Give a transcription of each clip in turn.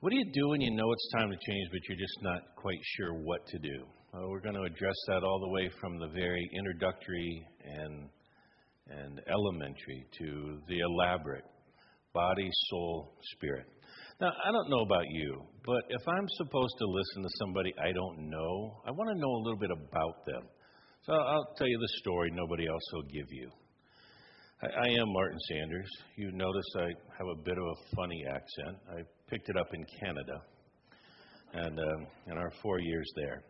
What do you do when you know it's time to change, but you're just not quite sure what to do? Well, we're going to address that all the way from the very introductory and, and elementary to the elaborate body, soul, spirit. Now, I don't know about you, but if I'm supposed to listen to somebody I don't know, I want to know a little bit about them. So I'll tell you the story nobody else will give you. I, am Martin Sanders. You notice I have a bit of a funny accent. I picked it up in Canada, and um, in our four years there.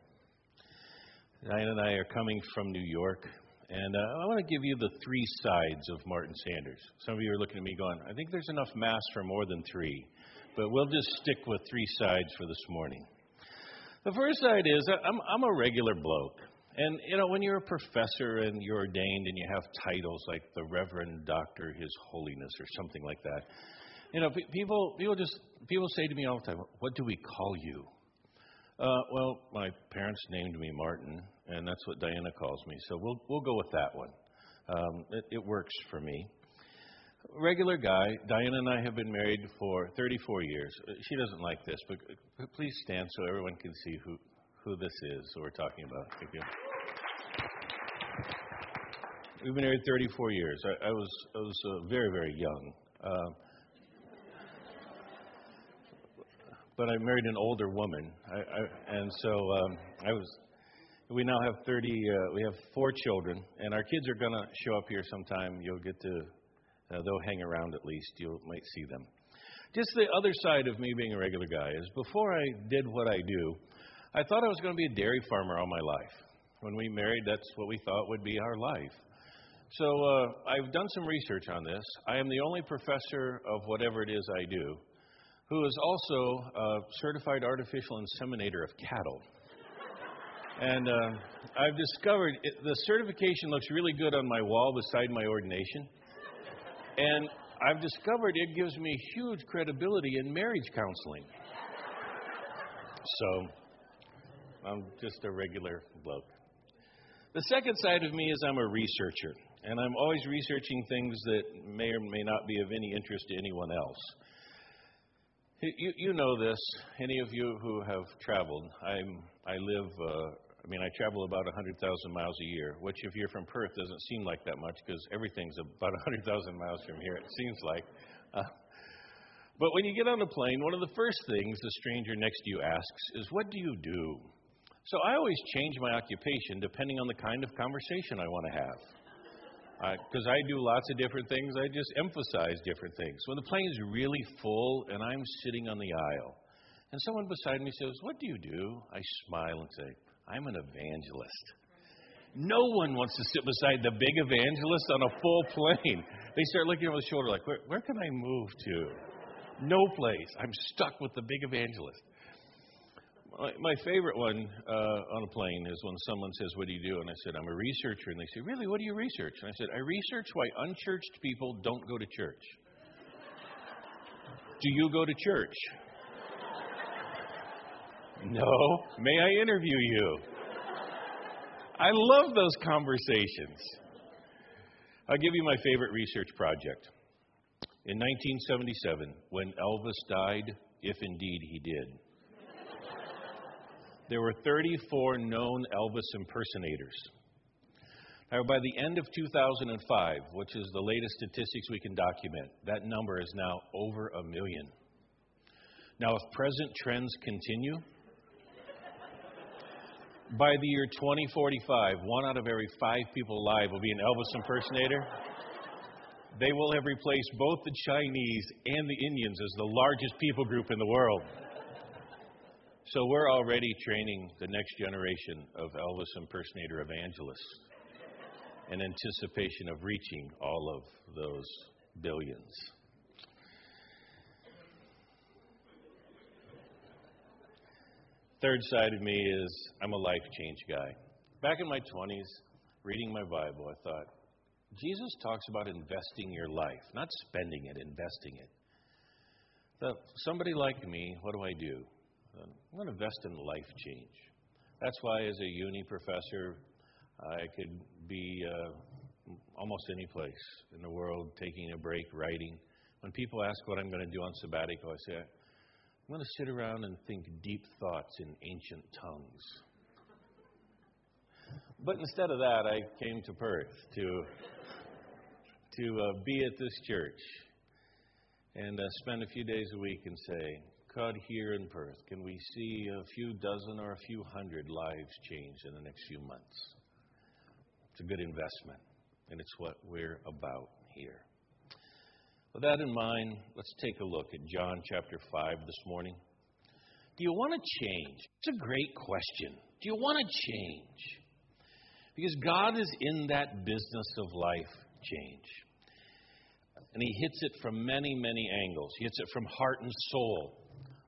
Diane and I are coming from New York, and uh, I want to give you the three sides of Martin Sanders. Some of you are looking at me going, I think there's enough mass for more than three, but we'll just stick with three sides for this morning. The first side is I'm, I'm a regular bloke. And, you know, when you're a professor and you're ordained and you have titles like the Reverend Doctor His Holiness or something like that, you know, people, people just, people say to me all the time, what do we call you? Uh, well, my parents named me Martin, and that's what Diana calls me, so we'll, we'll go with that one. Um, it, it works for me. Regular guy, Diana and I have been married for 34 years. She doesn't like this, but please stand so everyone can see who, who this is we're talking about. Thank you. We've been married 34 years. I, I was I was uh, very very young, uh, but I married an older woman, I, I, and so um, I was. We now have 30. Uh, we have four children, and our kids are going to show up here sometime. You'll get to. Uh, they'll hang around at least. You might see them. Just the other side of me being a regular guy is before I did what I do, I thought I was going to be a dairy farmer all my life. When we married, that's what we thought would be our life. So uh, I've done some research on this. I am the only professor of whatever it is I do who is also a certified artificial inseminator of cattle. And uh, I've discovered it, the certification looks really good on my wall beside my ordination. And I've discovered it gives me huge credibility in marriage counseling. So I'm just a regular bloke. The second side of me is I'm a researcher, and I'm always researching things that may or may not be of any interest to anyone else. You, you know this. Any of you who have traveled, I'm, I live, uh, I mean, I travel about 100,000 miles a year, which if you're from Perth doesn't seem like that much because everything's about 100,000 miles from here, it seems like. Uh, but when you get on a plane, one of the first things the stranger next to you asks is, What do you do? So I always change my occupation depending on the kind of conversation I want to have. Because uh, I do lots of different things, I just emphasize different things. When the plane's really full and I'm sitting on the aisle, and someone beside me says, What do you do? I smile and say, I'm an evangelist. No one wants to sit beside the big evangelist on a full plane. They start looking over the shoulder like, Where, where can I move to? No place. I'm stuck with the big evangelist. My, my favorite one uh, on a plane is when someone says, What do you do? And I said, I'm a researcher. And they say, Really? What do you research? And I said, I research why unchurched people don't go to church. do you go to church? no. May I interview you? I love those conversations. I'll give you my favorite research project. In 1977, when Elvis died, if indeed he did, there were 34 known Elvis impersonators. Now, by the end of 2005, which is the latest statistics we can document, that number is now over a million. Now, if present trends continue, by the year 2045, one out of every five people alive will be an Elvis impersonator. They will have replaced both the Chinese and the Indians as the largest people group in the world. So we're already training the next generation of Elvis impersonator evangelists in anticipation of reaching all of those billions. Third side of me is I'm a life change guy. Back in my 20s, reading my Bible, I thought, Jesus talks about investing your life, not spending it, investing it. So somebody like me, what do I do? I'm going to invest in life change. That's why, as a uni professor, I could be uh, almost any place in the world, taking a break, writing. When people ask what I'm going to do on sabbatical, I say, I'm going to sit around and think deep thoughts in ancient tongues. But instead of that, I came to Perth to, to uh, be at this church and uh, spend a few days a week and say, God, here in Perth, can we see a few dozen or a few hundred lives changed in the next few months? It's a good investment, and it's what we're about here. With that in mind, let's take a look at John chapter 5 this morning. Do you want to change? It's a great question. Do you want to change? Because God is in that business of life change. And He hits it from many, many angles. He hits it from heart and soul.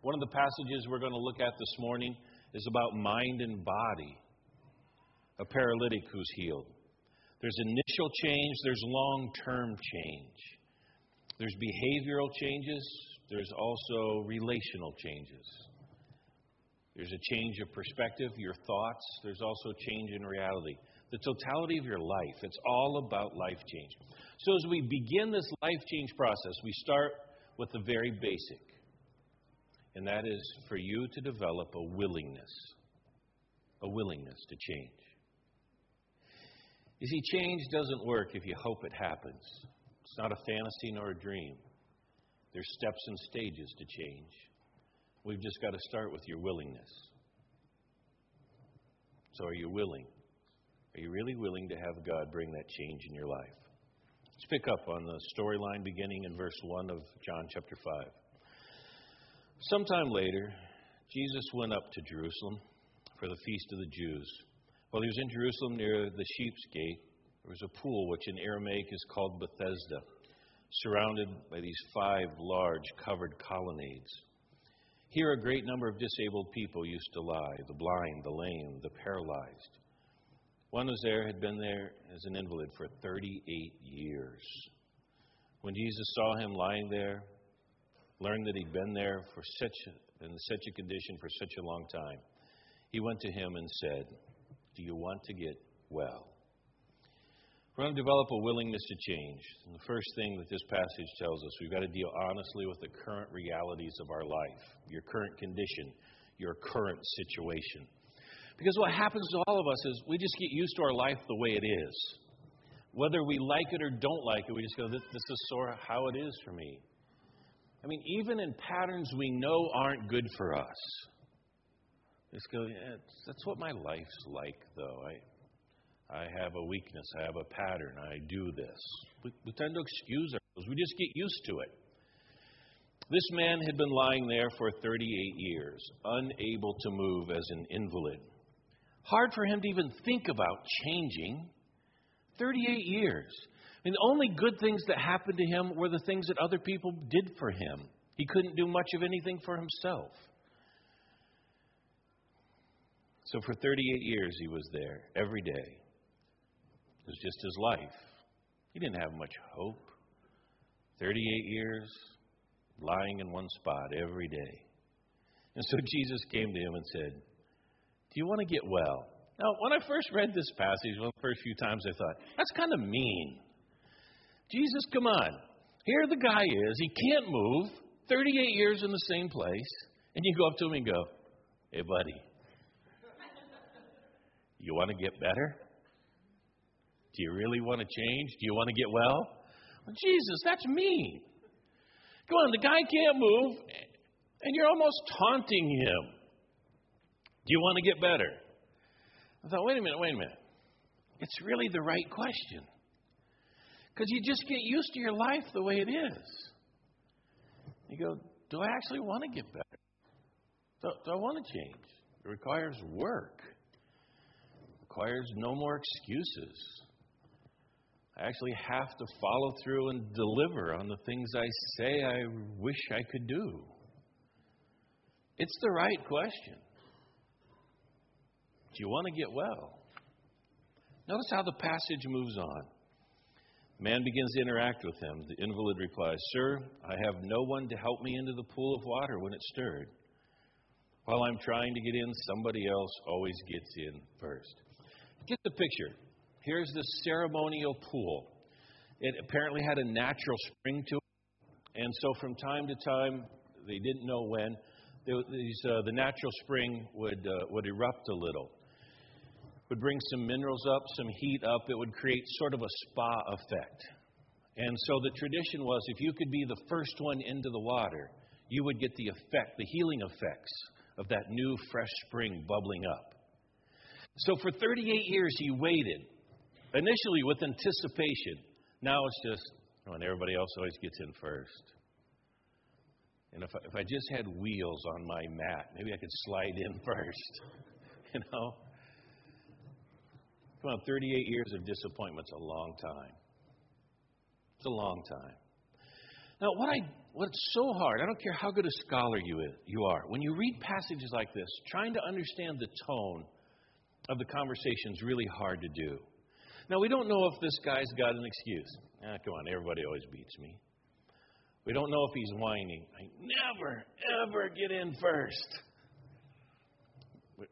One of the passages we're going to look at this morning is about mind and body, a paralytic who's healed. There's initial change, there's long term change. There's behavioral changes, there's also relational changes. There's a change of perspective, your thoughts, there's also change in reality. The totality of your life, it's all about life change. So, as we begin this life change process, we start with the very basic, and that is for you to develop a willingness, a willingness to change. You see, change doesn't work if you hope it happens. It's not a fantasy nor a dream. There's steps and stages to change. We've just got to start with your willingness. So, are you willing? Are you really willing to have God bring that change in your life? Let's pick up on the storyline beginning in verse 1 of John chapter 5. Sometime later, Jesus went up to Jerusalem for the feast of the Jews. While he was in Jerusalem near the sheep's gate, there was a pool which in Aramaic is called Bethesda, surrounded by these five large covered colonnades. Here, a great number of disabled people used to lie the blind, the lame, the paralyzed. One was there, had been there as an invalid for 38 years. When Jesus saw him lying there, learned that he'd been there for such in such a condition for such a long time, he went to him and said, Do you want to get well? We're going to develop a willingness to change. And the first thing that this passage tells us, we've got to deal honestly with the current realities of our life, your current condition, your current situation. Because what happens to all of us is we just get used to our life the way it is. Whether we like it or don't like it, we just go, this, this is sort of how it is for me. I mean, even in patterns we know aren't good for us. Just go, yeah, that's what my life's like, though. I, I have a weakness. I have a pattern. I do this. We, we tend to excuse ourselves. We just get used to it. This man had been lying there for 38 years, unable to move as an invalid. Hard for him to even think about changing. 38 years. Mean, the only good things that happened to him were the things that other people did for him. He couldn't do much of anything for himself. So for 38 years, he was there every day. It was just his life. He didn't have much hope. 38 years lying in one spot every day. And so Jesus came to him and said, Do you want to get well? Now, when I first read this passage, one of the first few times, I thought, That's kind of mean. Jesus, come on. Here the guy is. He can't move. 38 years in the same place. And you go up to him and go, Hey, buddy, you want to get better? Do you really want to change? Do you want to get well? well Jesus, that's mean. Come on, the guy can't move, and you're almost taunting him. Do you want to get better? I thought, wait a minute, wait a minute. It's really the right question. Because you just get used to your life the way it is. You go, do I actually want to get better? Do, do I want to change? It requires work. It requires no more excuses. I actually have to follow through and deliver on the things I say I wish I could do. It's the right question. Do you want to get well? Notice how the passage moves on. Man begins to interact with him. The invalid replies, Sir, I have no one to help me into the pool of water when it's stirred. While I'm trying to get in, somebody else always gets in first. Get the picture. Here's the ceremonial pool. It apparently had a natural spring to it. And so from time to time, they didn't know when, these, uh, the natural spring would, uh, would erupt a little, would bring some minerals up, some heat up. It would create sort of a spa effect. And so the tradition was if you could be the first one into the water, you would get the effect, the healing effects of that new fresh spring bubbling up. So for 38 years, he waited, initially with anticipation. Now it's just, oh, and everybody else always gets in first. And if I, if I just had wheels on my mat, maybe I could slide in first. you know? Come on, 38 years of disappointment's a long time. It's a long time. Now, what I what's so hard, I don't care how good a scholar you, is, you are, when you read passages like this, trying to understand the tone of the conversation is really hard to do. Now, we don't know if this guy's got an excuse. Ah, come on, everybody always beats me. We don't know if he's whining. I never, ever get in first.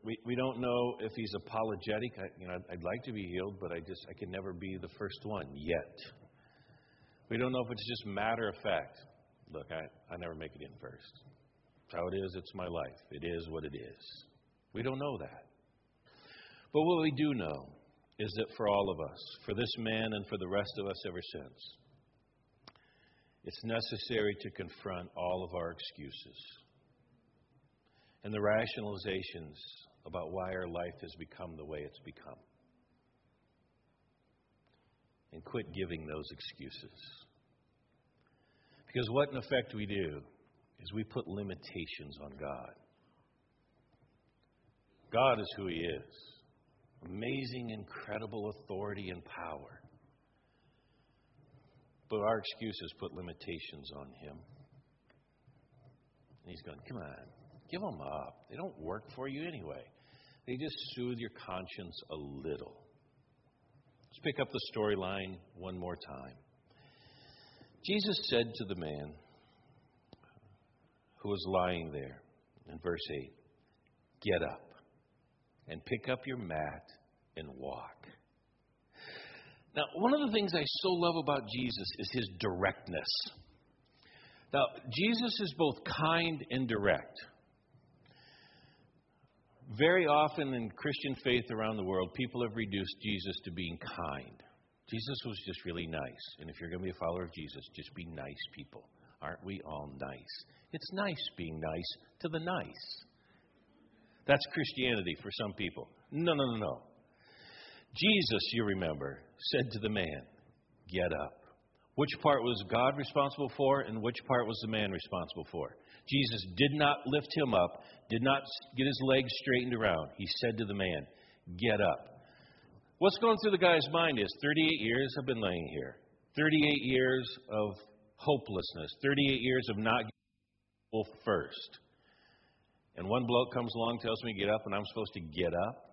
We, we don't know if he's apologetic. I, you know, I'd like to be healed, but I just I can never be the first one yet. We don't know if it's just matter of fact. Look, I, I never make it in first. It's how it is. It's my life. It is what it is. We don't know that. But what we do know is that for all of us, for this man and for the rest of us ever since, it's necessary to confront all of our excuses and the rationalizations about why our life has become the way it's become. And quit giving those excuses. Because what in effect we do is we put limitations on God. God is who He is amazing, incredible authority and power. But our excuses put limitations on him. And he's going, come on, give them up. They don't work for you anyway. They just soothe your conscience a little. Let's pick up the storyline one more time. Jesus said to the man who was lying there in verse 8, Get up and pick up your mat and walk. Now, one of the things I so love about Jesus is his directness. Now, Jesus is both kind and direct. Very often in Christian faith around the world, people have reduced Jesus to being kind. Jesus was just really nice. And if you're going to be a follower of Jesus, just be nice people. Aren't we all nice? It's nice being nice to the nice. That's Christianity for some people. No, no, no, no. Jesus, you remember, said to the man, Get up. Which part was God responsible for, and which part was the man responsible for? Jesus did not lift him up, did not get his legs straightened around. He said to the man, Get up. What's going through the guy's mind is 38 years I've been laying here, 38 years of hopelessness, 38 years of not getting first. And one bloke comes along, tells me to get up, and I'm supposed to get up.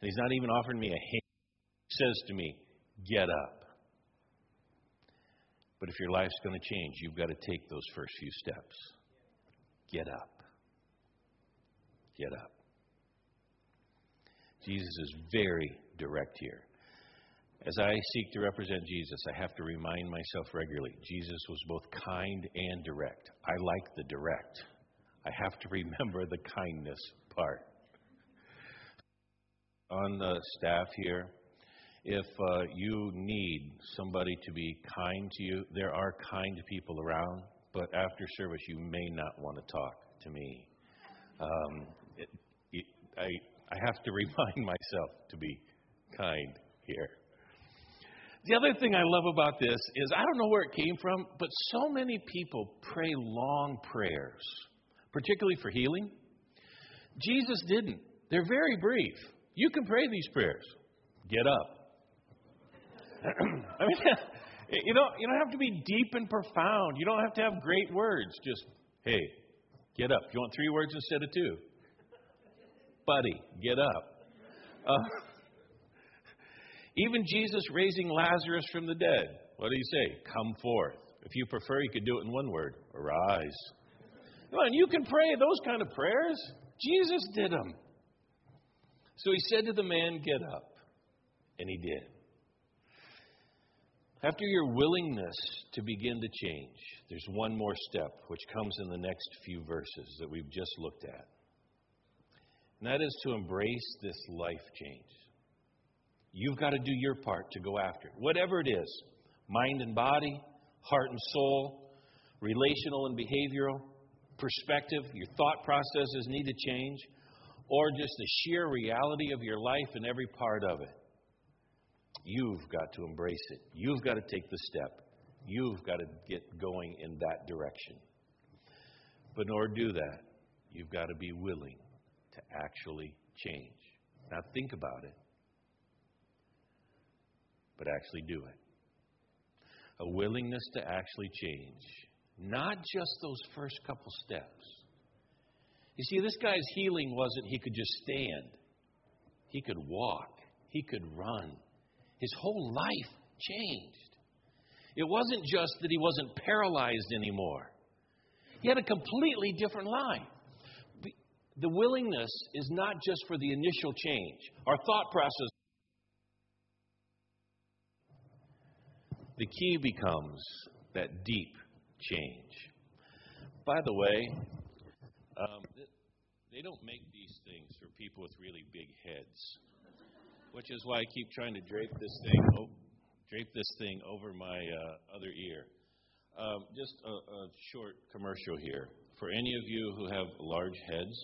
And he's not even offering me a hand. He says to me, Get up. But if your life's going to change, you've got to take those first few steps. Get up. Get up. Jesus is very direct here. As I seek to represent Jesus, I have to remind myself regularly Jesus was both kind and direct. I like the direct. I have to remember the kindness part on the staff here, if uh, you need somebody to be kind to you, there are kind people around, but after service, you may not want to talk to me. Um, it, it, I, I have to remind myself to be kind here. The other thing I love about this is I don't know where it came from, but so many people pray long prayers, particularly for healing. Jesus didn't. They're very brief. You can pray these prayers. Get up. I mean, you don't, you don't have to be deep and profound. You don't have to have great words. Just, hey, get up. You want three words instead of two? Buddy, get up. Uh, even Jesus raising Lazarus from the dead. What do you say? Come forth. If you prefer, you could do it in one word arise. Come on, you can pray those kind of prayers. Jesus did them. So he said to the man, Get up. And he did. After your willingness to begin to change, there's one more step which comes in the next few verses that we've just looked at. And that is to embrace this life change. You've got to do your part to go after it, whatever it is mind and body, heart and soul, relational and behavioral, perspective, your thought processes need to change, or just the sheer reality of your life and every part of it. You've got to embrace it. You've got to take the step. You've got to get going in that direction. But in order to do that, you've got to be willing to actually change. Now, think about it, but actually do it. A willingness to actually change, not just those first couple steps. You see, this guy's healing wasn't he could just stand, he could walk, he could run. His whole life changed. It wasn't just that he wasn't paralyzed anymore, he had a completely different life. The willingness is not just for the initial change, our thought process. The key becomes that deep change. By the way, um, they don't make these things for people with really big heads which is why I keep trying to drape this thing, drape this thing over my uh, other ear. Um, just a, a, short commercial here for any of you who have large heads.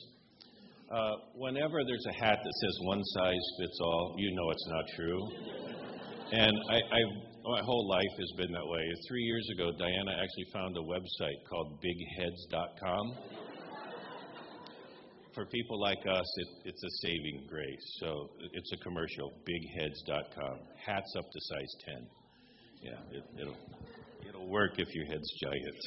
Uh, whenever there's a hat that says one size fits all, you know it's not true. And I, my whole life has been that way. Three years ago, Diana actually found a website called BigHeads.com for people like us, it, it's a saving grace. So it's a commercial, bigheads.com. Hats up to size 10. Yeah, it, it'll, it'll work if your head's giant.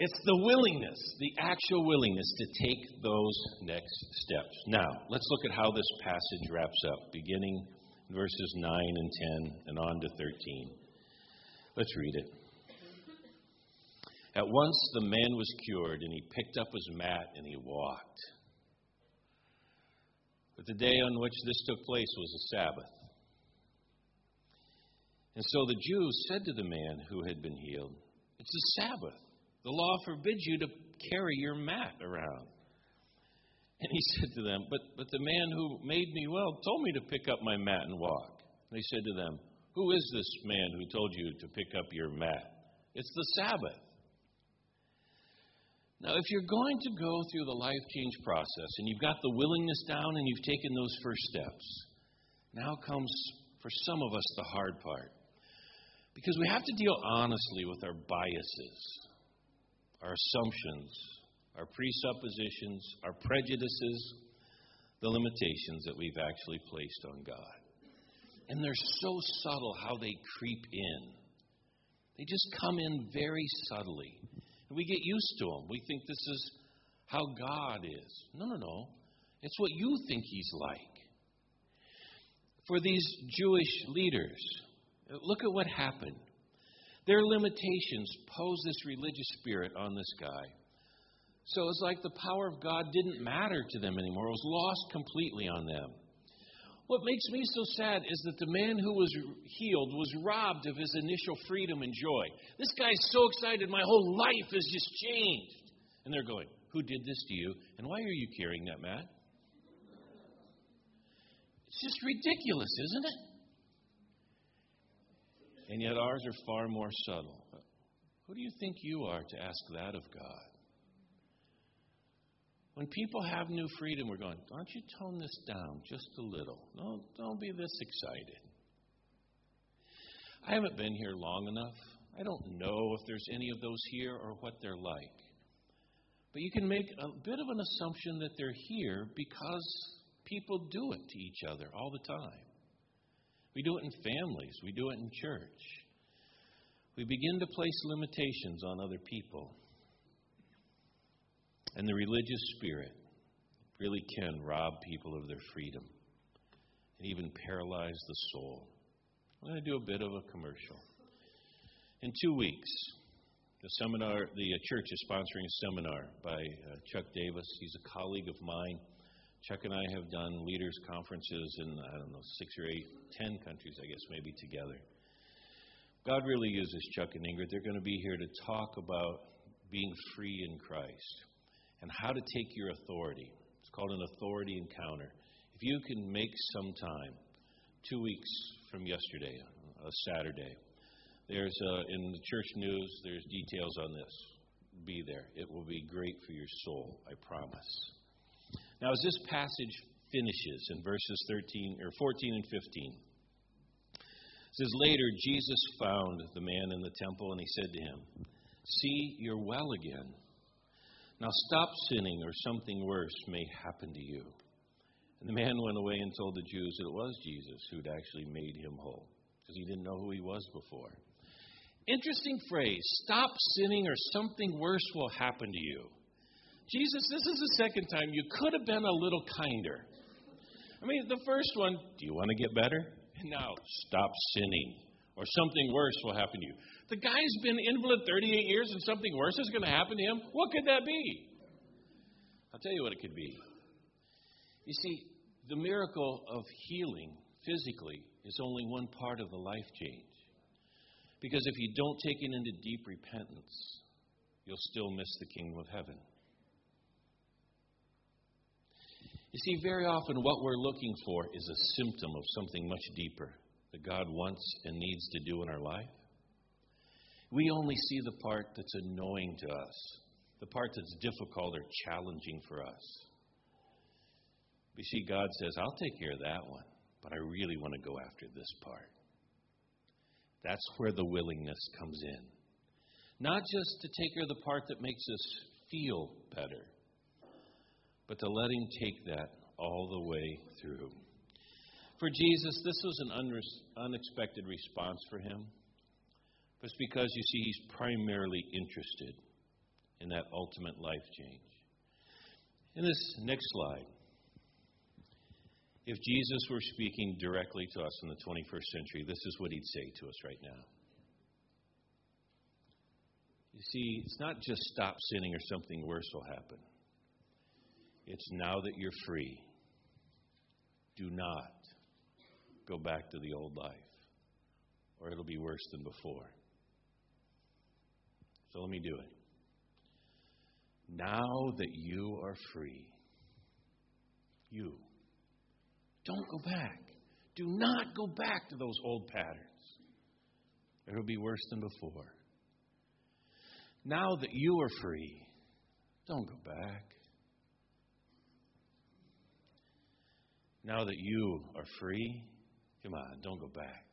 It's the willingness, the actual willingness to take those next steps. Now, let's look at how this passage wraps up, beginning verses 9 and 10 and on to 13. Let's read it. At once the man was cured, and he picked up his mat and he walked. But the day on which this took place was a Sabbath. And so the Jews said to the man who had been healed, It's a Sabbath. The law forbids you to carry your mat around. And he said to them, But, but the man who made me well told me to pick up my mat and walk. They said to them, Who is this man who told you to pick up your mat? It's the Sabbath. Now, if you're going to go through the life change process and you've got the willingness down and you've taken those first steps, now comes for some of us the hard part. Because we have to deal honestly with our biases, our assumptions, our presuppositions, our prejudices, the limitations that we've actually placed on God. And they're so subtle how they creep in. They just come in very subtly. We get used to them. We think this is how God is. No, no, no. It's what you think He's like. For these Jewish leaders, look at what happened. Their limitations pose this religious spirit on this guy. So it's like the power of God didn't matter to them anymore. It was lost completely on them. What makes me so sad is that the man who was healed was robbed of his initial freedom and joy. This guy's so excited, my whole life has just changed. And they're going, Who did this to you? And why are you carrying that mat? It's just ridiculous, isn't it? And yet ours are far more subtle. Who do you think you are to ask that of God? When people have new freedom, we're going, don't you tone this down just a little? No, don't be this excited. I haven't been here long enough. I don't know if there's any of those here or what they're like. But you can make a bit of an assumption that they're here because people do it to each other all the time. We do it in families, we do it in church. We begin to place limitations on other people. And the religious spirit really can rob people of their freedom and even paralyze the soul. I'm going to do a bit of a commercial. In two weeks, the seminar, the uh, church is sponsoring a seminar by uh, Chuck Davis. He's a colleague of mine. Chuck and I have done leaders' conferences in, I don't know, six or eight, ten countries, I guess, maybe together. God really uses Chuck and Ingrid. They're going to be here to talk about being free in Christ and how to take your authority. It's called an authority encounter. If you can make some time, two weeks from yesterday, a Saturday, there's uh, in the church news. There's details on this. Be there. It will be great for your soul. I promise. Now, as this passage finishes in verses 13 or 14 and 15, it says later Jesus found the man in the temple and he said to him, "See, you're well again. Now stop sinning, or something worse may happen to you." And the man went away and told the Jews that it was Jesus who'd actually made him whole because he didn't know who he was before. Interesting phrase stop sinning or something worse will happen to you. Jesus, this is the second time you could have been a little kinder. I mean, the first one, do you want to get better? Now, stop sinning or something worse will happen to you. The guy's been invalid 38 years and something worse is going to happen to him. What could that be? I'll tell you what it could be. You see, the miracle of healing physically is only one part of the life change. Because if you don't take it into deep repentance, you'll still miss the kingdom of heaven. You see, very often what we're looking for is a symptom of something much deeper that God wants and needs to do in our life. We only see the part that's annoying to us, the part that's difficult or challenging for us. You see, God says, I'll take care of that one, but I really want to go after this part. That's where the willingness comes in. Not just to take care of the part that makes us feel better, but to let Him take that all the way through. For Jesus, this was an unexpected response for Him. It's because, you see, He's primarily interested in that ultimate life change. In this next slide, if Jesus were speaking directly to us in the 21st century, this is what he'd say to us right now. You see, it's not just stop sinning or something worse will happen. It's now that you're free. Do not go back to the old life, or it'll be worse than before. So let me do it. Now that you are free, you don't go back. Do not go back to those old patterns. It will be worse than before. Now that you are free, don't go back. Now that you are free, come on, don't go back.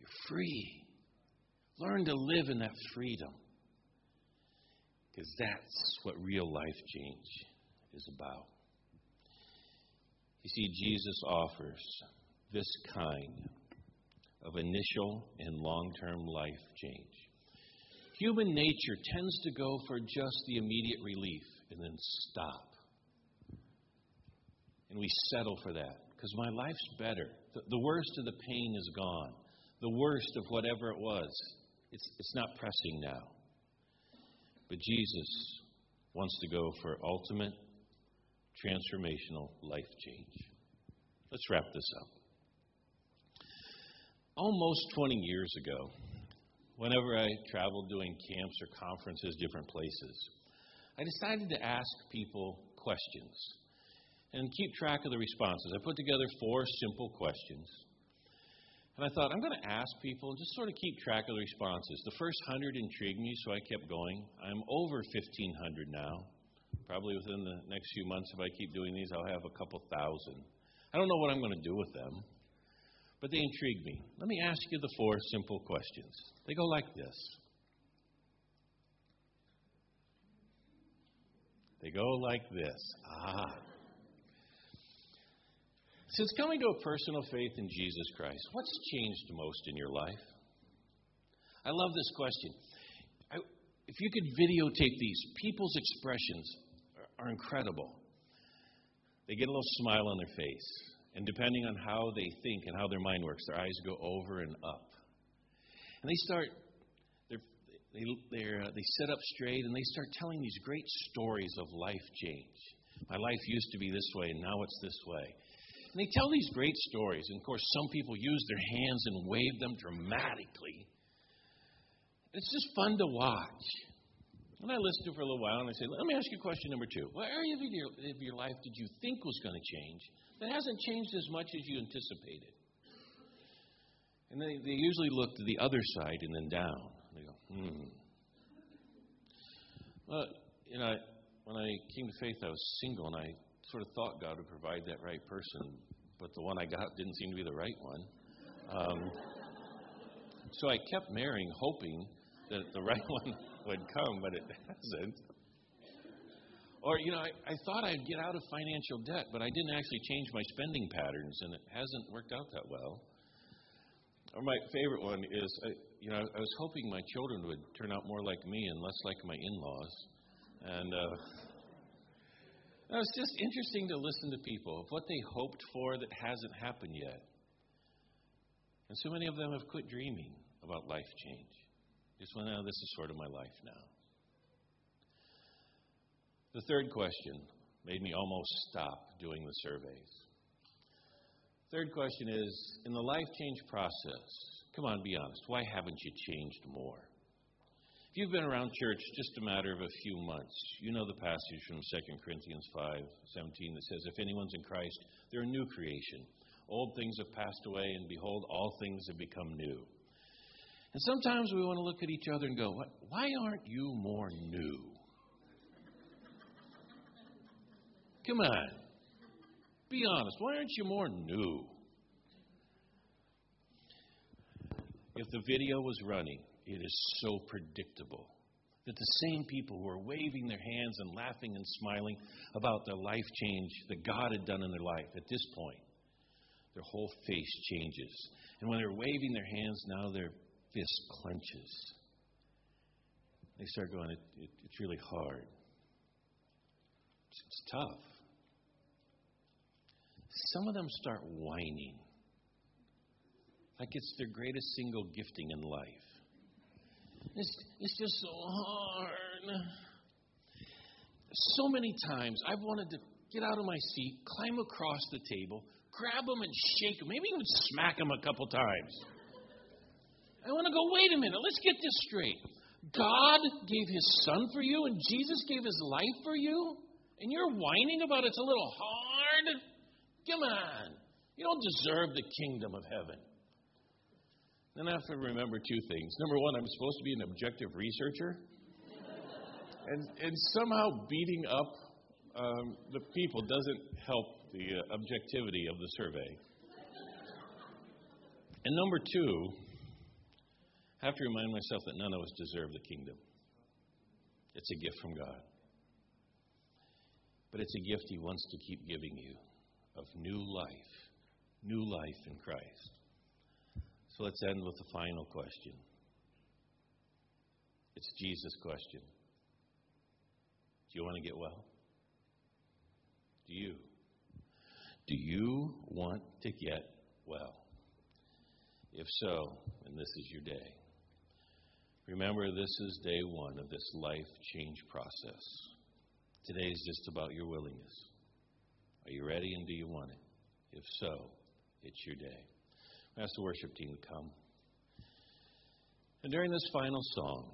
You're free. Learn to live in that freedom. Because that's what real life change is about. You see, Jesus offers this kind of initial and long term life change. Human nature tends to go for just the immediate relief and then stop. And we settle for that because my life's better. The, the, worst of the pain is gone. The worst of whatever it was, it's, it's not pressing now. But Jesus wants to go for ultimate transformational life change. Let's wrap this up. Almost 20 years ago, whenever I traveled doing camps or conferences, different places, I decided to ask people questions and keep track of the responses. I put together four simple questions. And I thought, I'm going to ask people and just sort of keep track of the responses. The first hundred intrigued me, so I kept going. I'm over 1,500 now. Probably within the next few months, if I keep doing these, I'll have a couple thousand. I don't know what I'm going to do with them, but they intrigue me. Let me ask you the four simple questions. They go like this They go like this. Ah. Since coming to a personal faith in Jesus Christ, what's changed most in your life? I love this question. I, if you could videotape these, people's expressions are incredible. They get a little smile on their face. And depending on how they think and how their mind works, their eyes go over and up. And they start, they, they're, uh, they sit up straight and they start telling these great stories of life change. My life used to be this way, and now it's this way. And they tell these great stories. And of course, some people use their hands and wave them dramatically. It's just fun to watch. And I listen to it for a little while and I say, let me ask you question number two. What area of your, of your life did you think was going to change that hasn't changed as much as you anticipated? And they, they usually look to the other side and then down. They go, hmm. Well, you know, when I came to faith, I was single and I sort of thought God would provide that right person, but the one I got didn't seem to be the right one. Um, so I kept marrying, hoping that the right one would come, but it hasn't. Or, you know, I, I thought I'd get out of financial debt, but I didn't actually change my spending patterns, and it hasn't worked out that well. Or my favorite one is, I, you know, I was hoping my children would turn out more like me and less like my in-laws, and uh, it's just interesting to listen to people of what they hoped for that hasn't happened yet. And so many of them have quit dreaming about life change. Just went, oh, this is sort of my life now. The third question made me almost stop doing the surveys. Third question is In the life change process, come on, be honest, why haven't you changed more? You've been around church just a matter of a few months, you know the passage from 2 Corinthians 5 17 that says, If anyone's in Christ, they're a new creation. Old things have passed away, and behold, all things have become new. And sometimes we want to look at each other and go, Why aren't you more new? Come on. Be honest. Why aren't you more new? If the video was running, it is so predictable that the same people who are waving their hands and laughing and smiling about the life change that God had done in their life at this point, their whole face changes. And when they're waving their hands, now their fist clenches. They start going, it, it, it's really hard. It's, it's tough. Some of them start whining like it's their greatest single gifting in life. It's, it's just so hard. So many times I've wanted to get out of my seat, climb across the table, grab them and shake them, maybe even smack them a couple times. I want to go, wait a minute, let's get this straight. God gave his son for you, and Jesus gave his life for you, and you're whining about it's a little hard? Come on. You don't deserve the kingdom of heaven. Then I have to remember two things. Number one, I'm supposed to be an objective researcher. And, and somehow beating up um, the people doesn't help the uh, objectivity of the survey. And number two, I have to remind myself that none of us deserve the kingdom. It's a gift from God. But it's a gift He wants to keep giving you of new life, new life in Christ. So let's end with the final question. It's Jesus' question. Do you want to get well? Do you? Do you want to get well? If so, and this is your day, remember this is day one of this life change process. Today is just about your willingness. Are you ready and do you want it? If so, it's your day. Ask the worship team to come. And during this final song,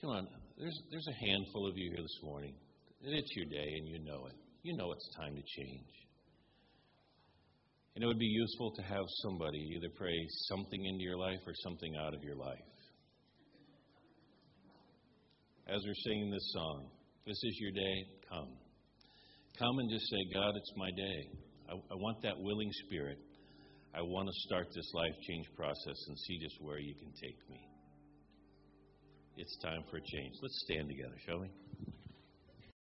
come on, there's, there's a handful of you here this morning. And it's your day and you know it. You know it's time to change. And it would be useful to have somebody either pray something into your life or something out of your life. As we're singing this song, this is your day, come. Come and just say, God, it's my day. I, I want that willing spirit. I want to start this life change process and see just where you can take me. It's time for a change. Let's stand together, shall we?